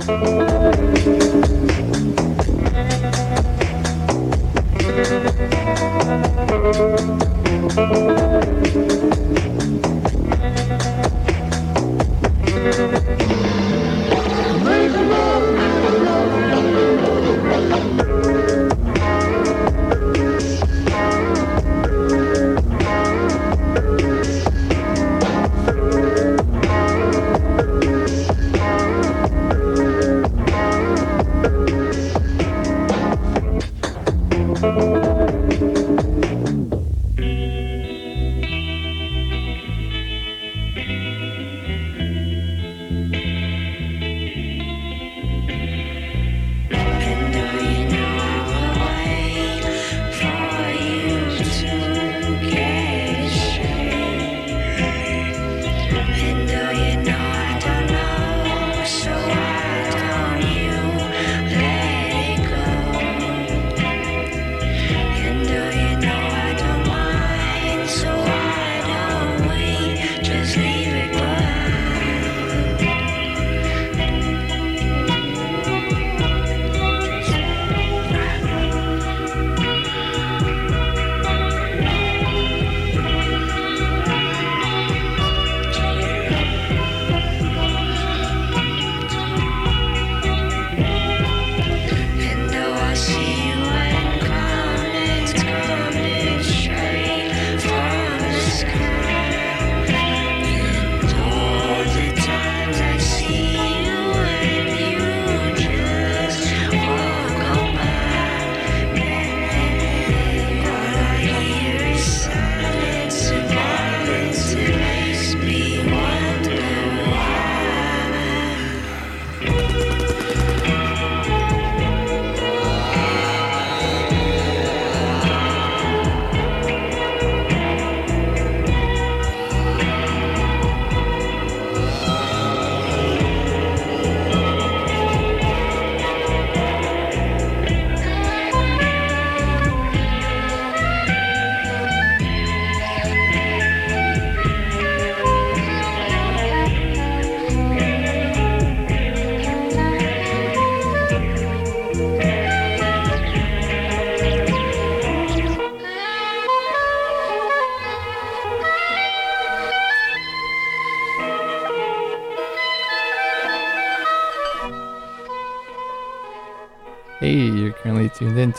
tuned in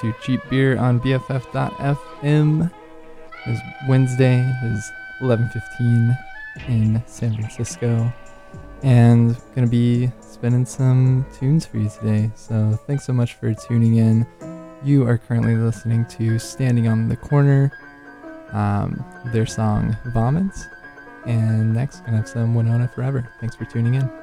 to Cheap Beer on BFF.fm. It's Wednesday. It is 11:15 in San Francisco, and gonna be spinning some tunes for you today. So thanks so much for tuning in. You are currently listening to Standing on the Corner, um, their song Vomets, and next gonna have some Winona Forever. Thanks for tuning in.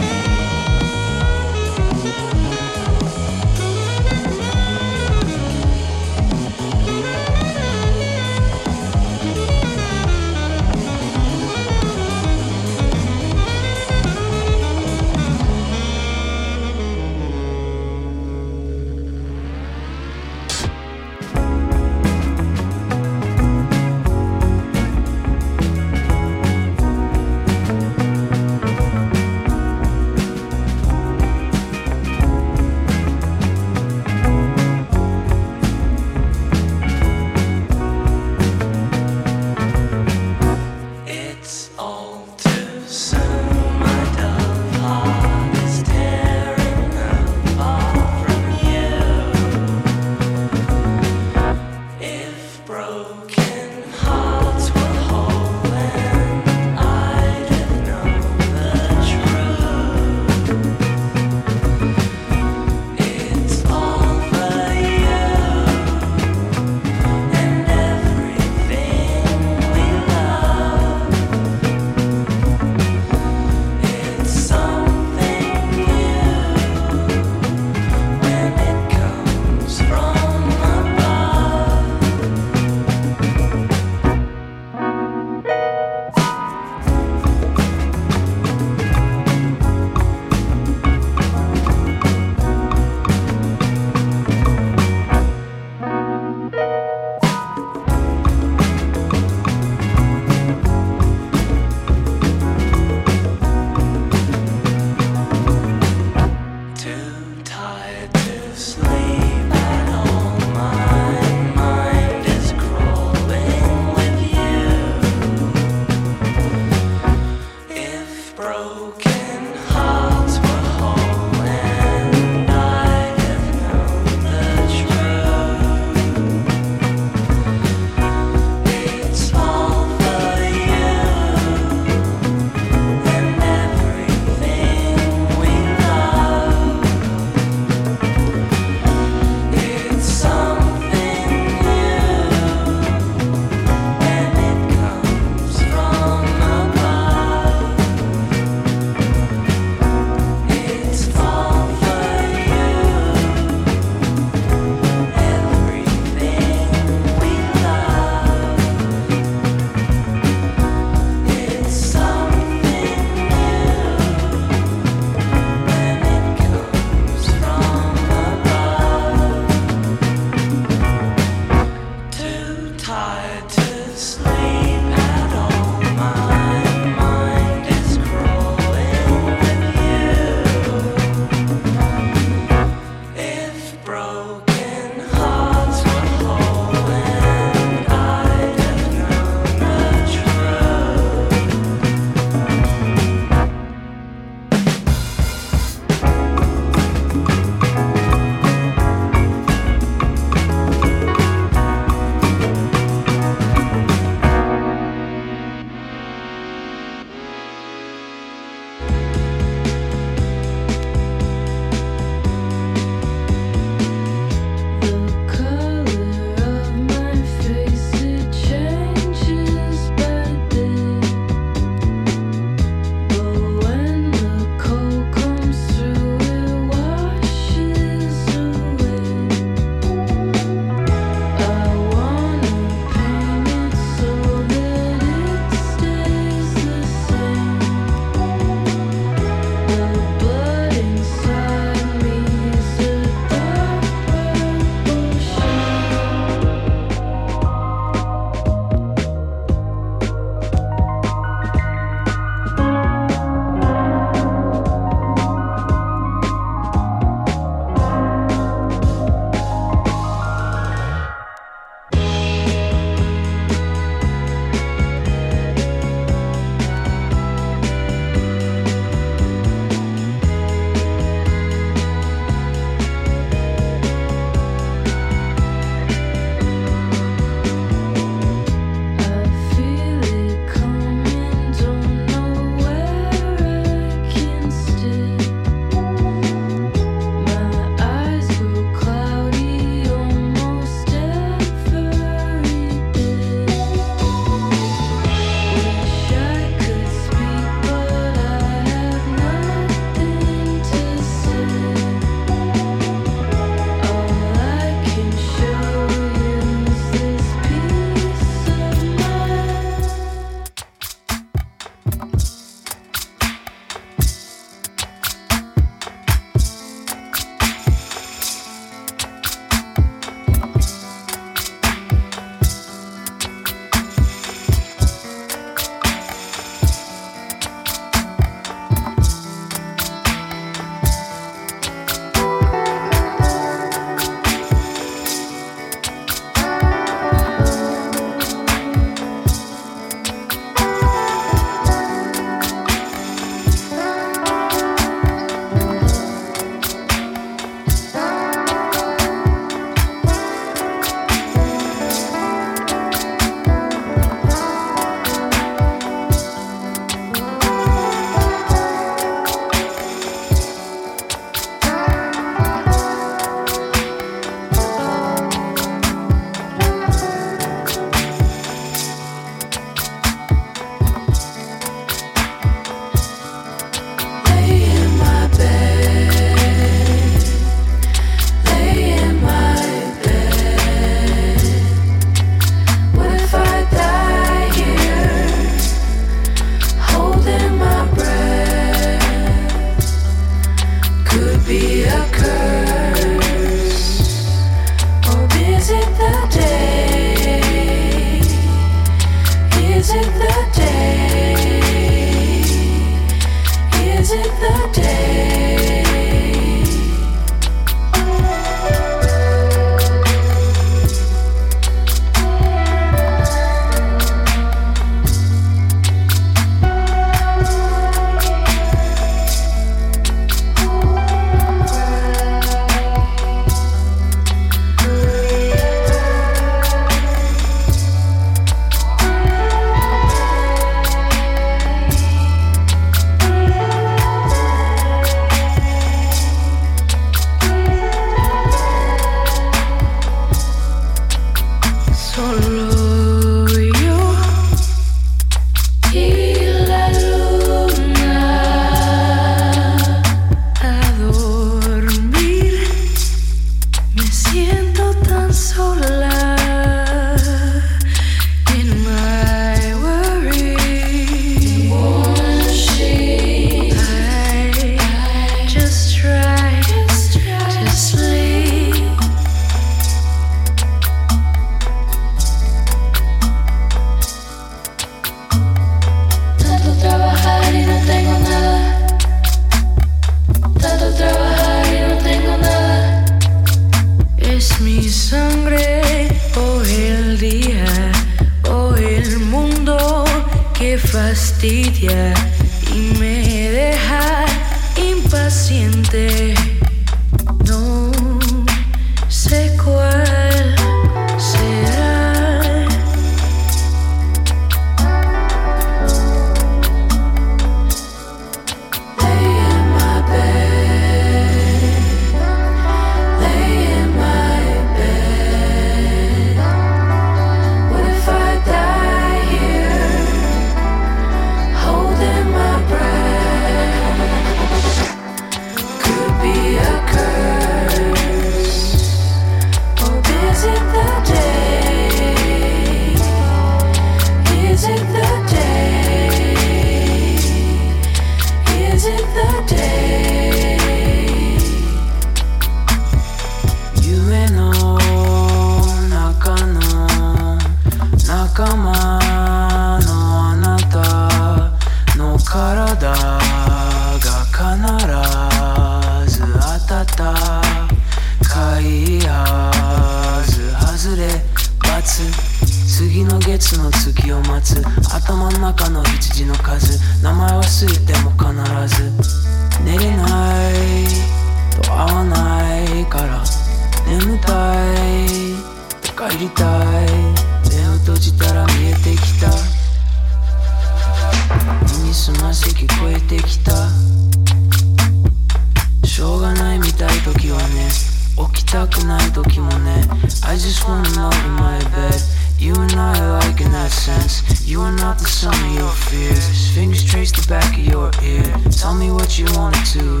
Is it the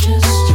day?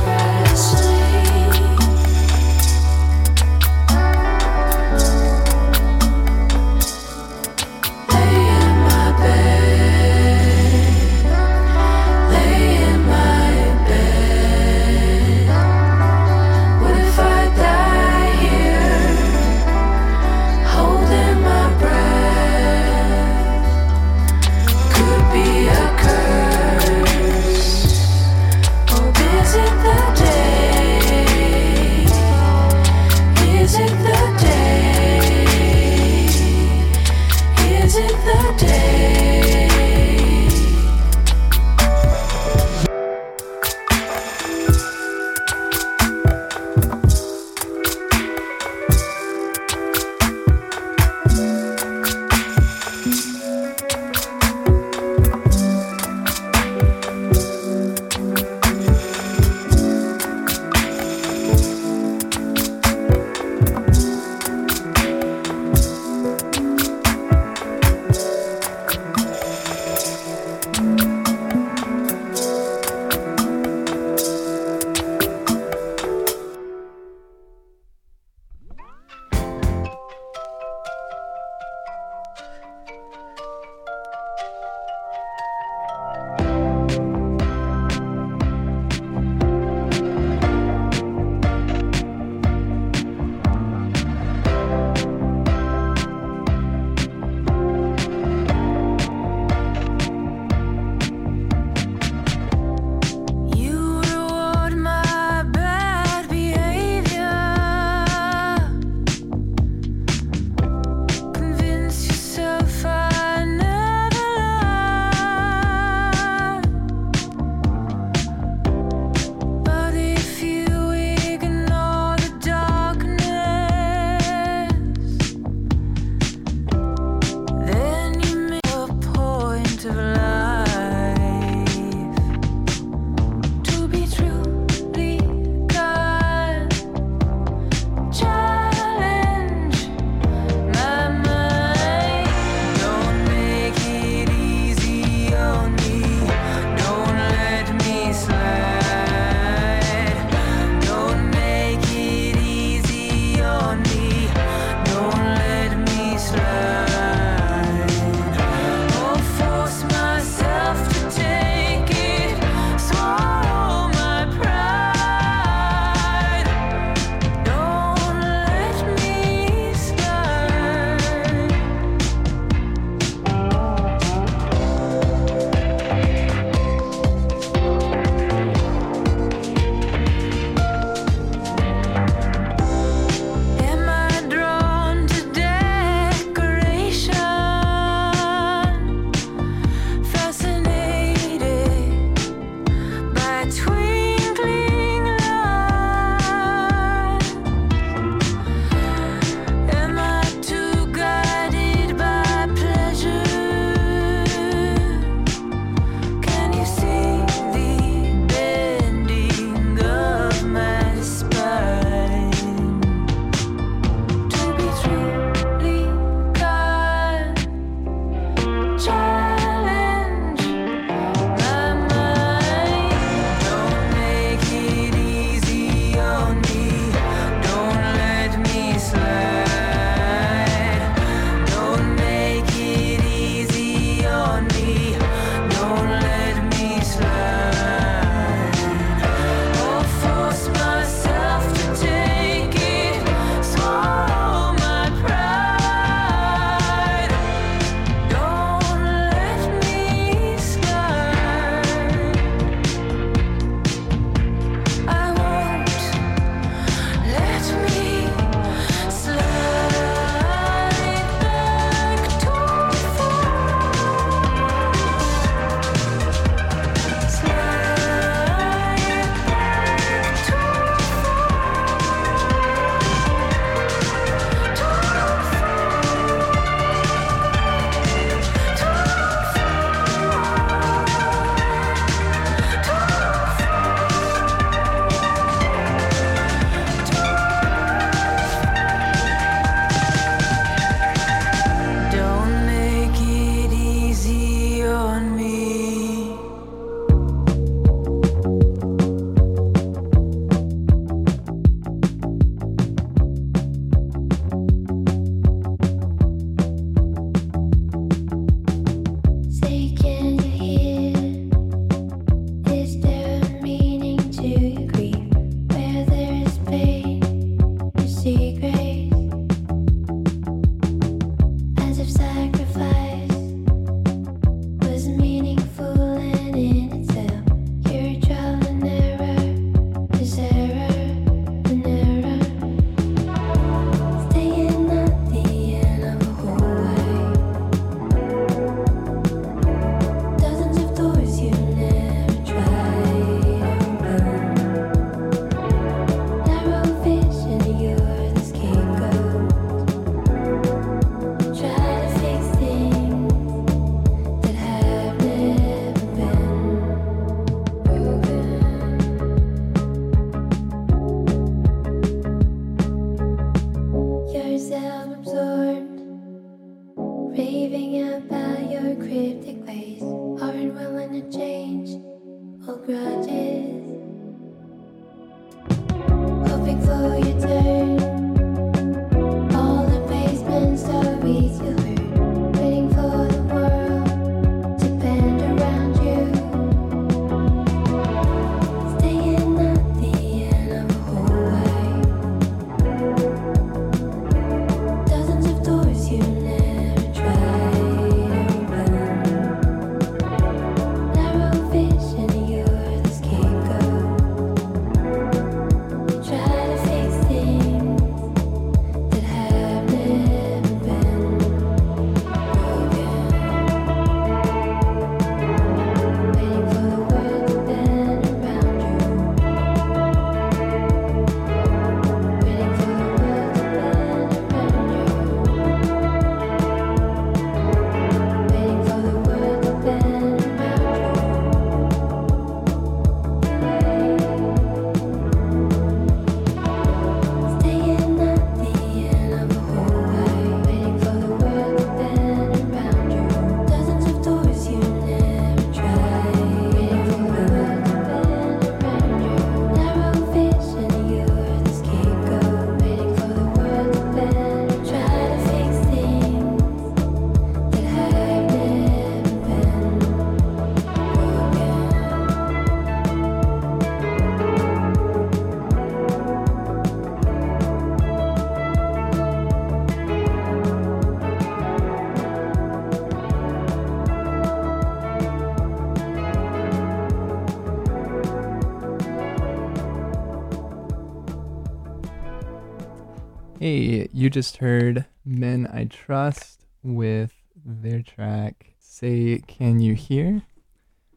You just heard Men I Trust with their track Say Can You Hear?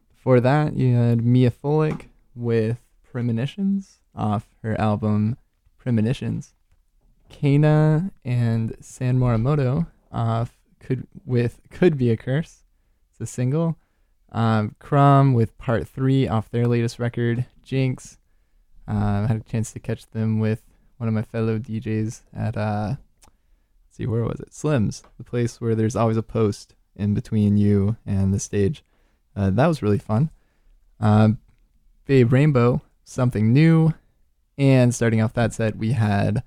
Before that, you had Miya Folick with Premonitions off her album Premonitions. KAINA and Sen Morimoto off could with Could Be a Curse. It's a single. Um, Crumb with Part 3 off their latest record, Jinx. Um, had a chance to catch them with one of my fellow DJs at uh let's see where was it? Slim's the place where there's always a post in between you and the stage. Uh, that was really fun. Um Babe Rainbow something new. And starting off that set we had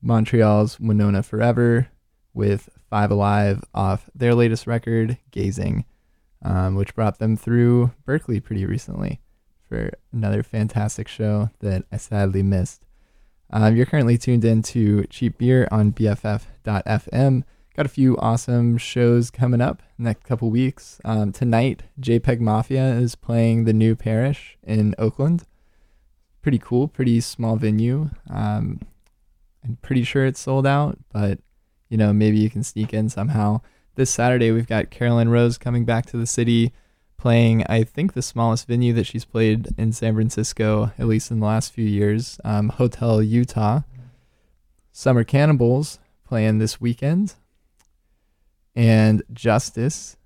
Montreal's Winona Forever with Five Alive off their latest record Gazing um, which brought them through Berkeley pretty recently for another fantastic show that I sadly missed um, you're currently tuned in to Cheap Beer on BFF.fm. Got a few awesome shows coming up next couple weeks. Um, tonight, JPEGMAFIA is playing the new Parish in Oakland. Pretty cool, pretty small venue. Um, I'm pretty sure it's sold out, but you know maybe you can sneak in somehow. This Saturday, we've got Caroline Rose coming back to the city playing I think the smallest venue that she's played in San Francisco, at least in the last few years, um, Hotel Utah. Summer Cannibals playing this weekend, and Justice.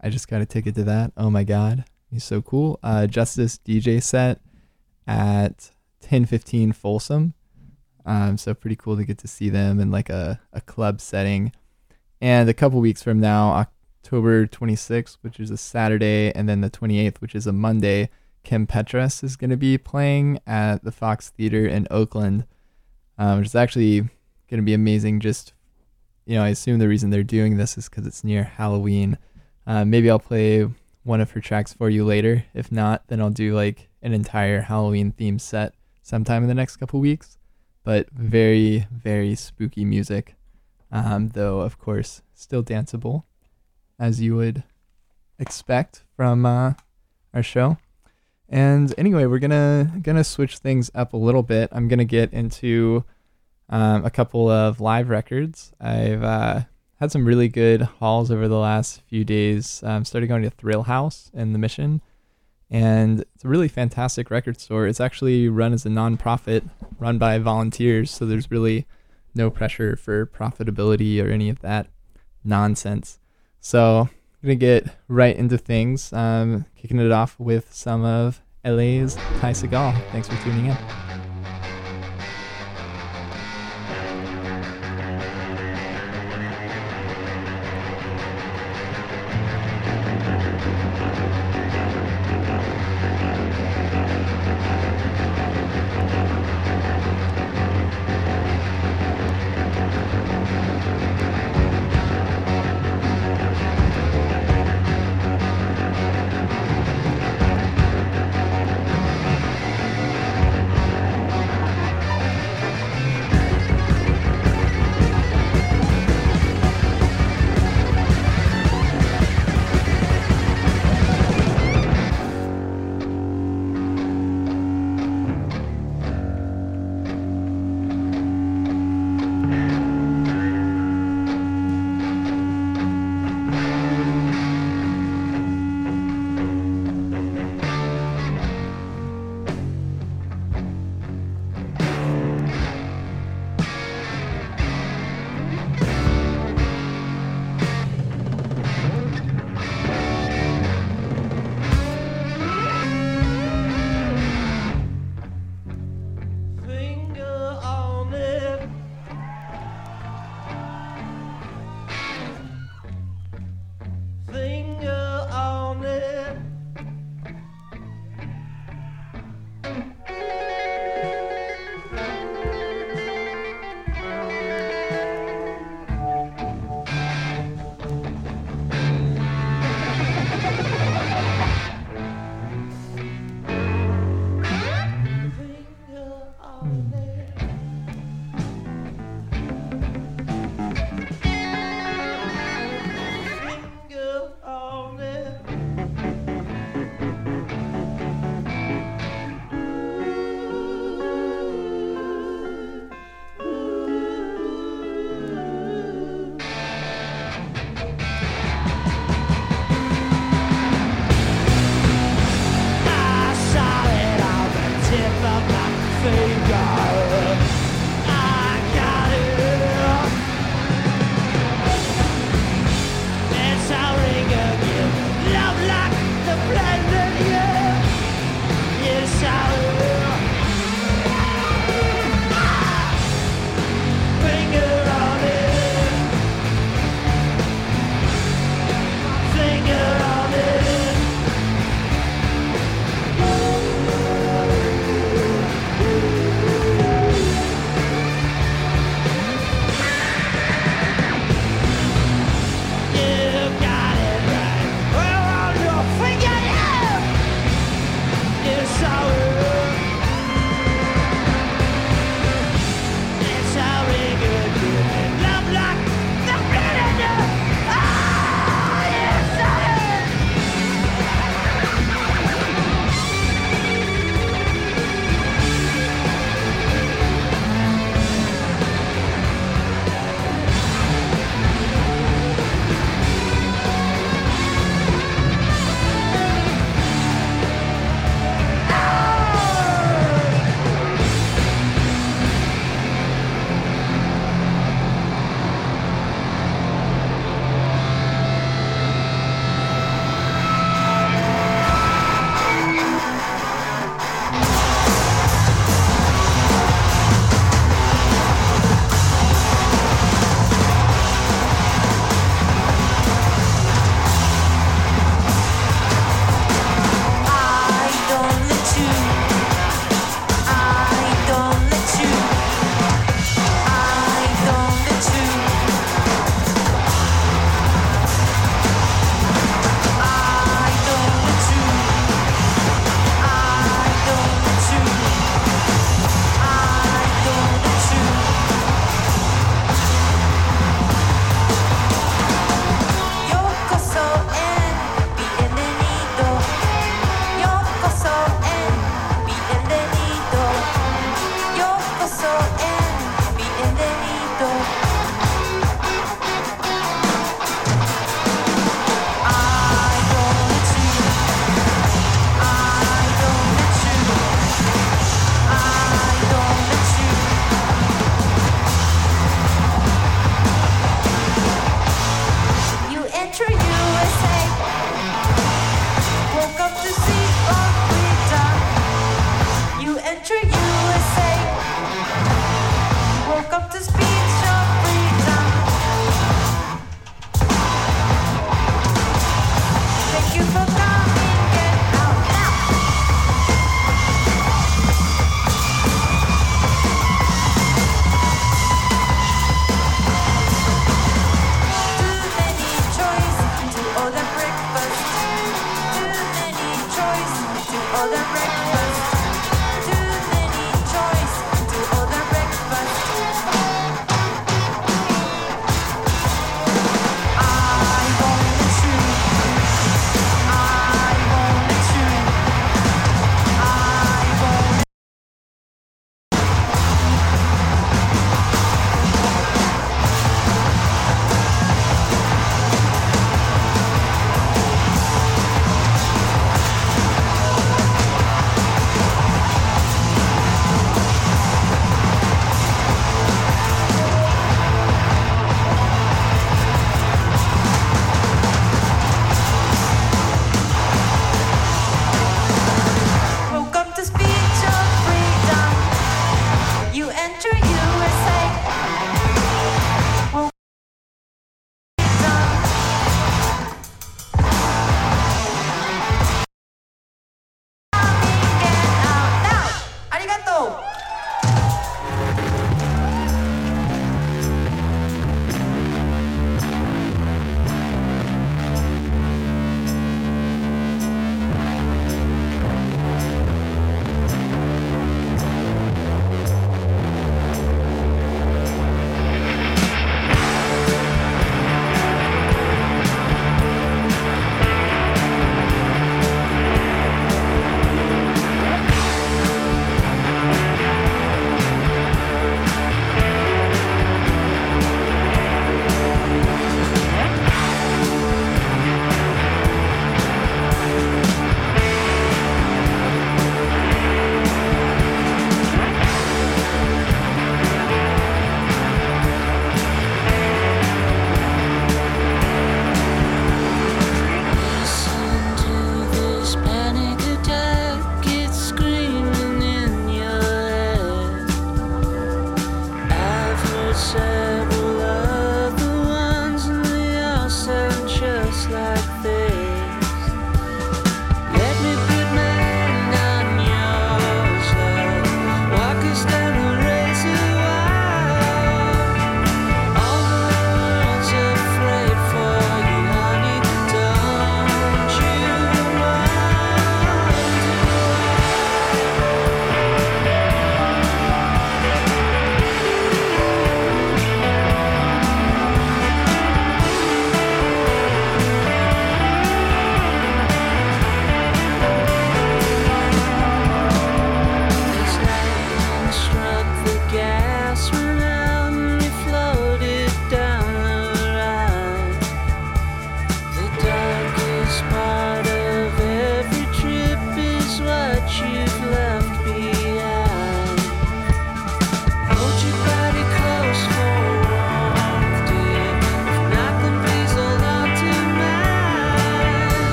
I just got a ticket to that. Oh my god, he's so cool. Uh, Justice DJ set at ten fifteen Folsom. Um, so pretty cool to get to see them in like a, a club setting. And a couple weeks from now, October 26th, which is a Saturday, and then the 28th, which is a Monday, Kim Petras is going to be playing at the Fox Theater in Oakland, um, which is actually going to be amazing. Just, you know, I assume the reason they're doing this is because it's near Halloween. Uh, maybe I'll play one of her tracks for you later. If not, then I'll do like an entire Halloween theme set sometime in the next couple weeks. But very, very spooky music, um, though, of course, still danceable as you would expect from uh, our show. And anyway, we're gonna gonna switch things up a little bit. I'm gonna get into um, a couple of live records. I've uh, had some really good hauls over the last few days. Um, started going to Thrill House in the Mission, and it's a really fantastic record store. It's actually run as a nonprofit, run by volunteers, so there's really no pressure for profitability or any of that nonsense. So I'm gonna get right into things. Um, kicking it off with some of LA's Ty Segall. Thanks for tuning in.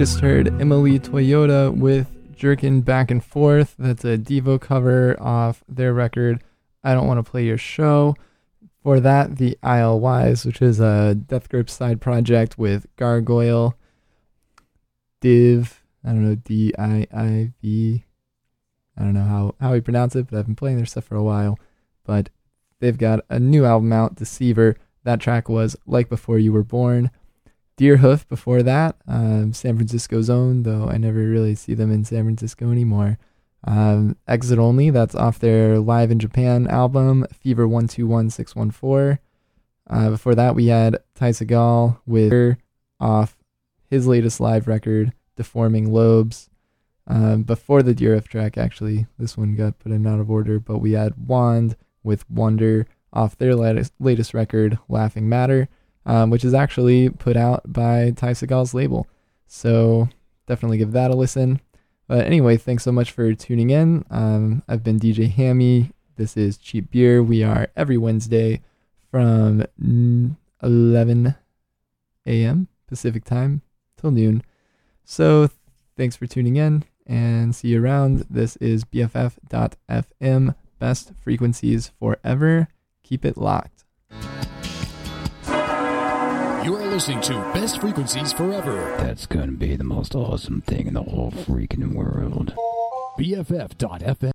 Just heard Emma Lee Toyoda with Jerkin Back and Forth. That's a Devo cover off their record, I Don't Want to Play Your Show. For that, the ILYs, which is a Death Grip side project with Gargoyle, Div, I don't know, D I I V. I don't know how, how we pronounce it, but I've been playing their stuff for a while. But they've got a new album out, Deceiver. That track was Like Before You Were Born. Deerhoof before that, um, San Francisco zone, though I never really see them in San Francisco anymore. Um, Exit Only, that's off their Live in Japan album, Fever 121614. Uh, before that, we had Ty Segall with off his latest live record, Deforming Lobes. Um, before the Deerhoof track, actually, this one got put in out of order, but we had Wand with Wonder off their latest, latest record, Laughing Matter um, which is actually put out by Ty Segall's label. So definitely give that a listen. But anyway, thanks so much for tuning in. Um, I've been DJ Hammy. This is Cheap Beer. We are every Wednesday from mm, 11 a.m. Pacific time till noon. So thanks for tuning in and see you around. This is BFF.FM. Best frequencies forever. Keep it locked. You are listening to Best Frequencies Forever. That's gonna be the most awesome thing in the whole freaking world. BFF.FM.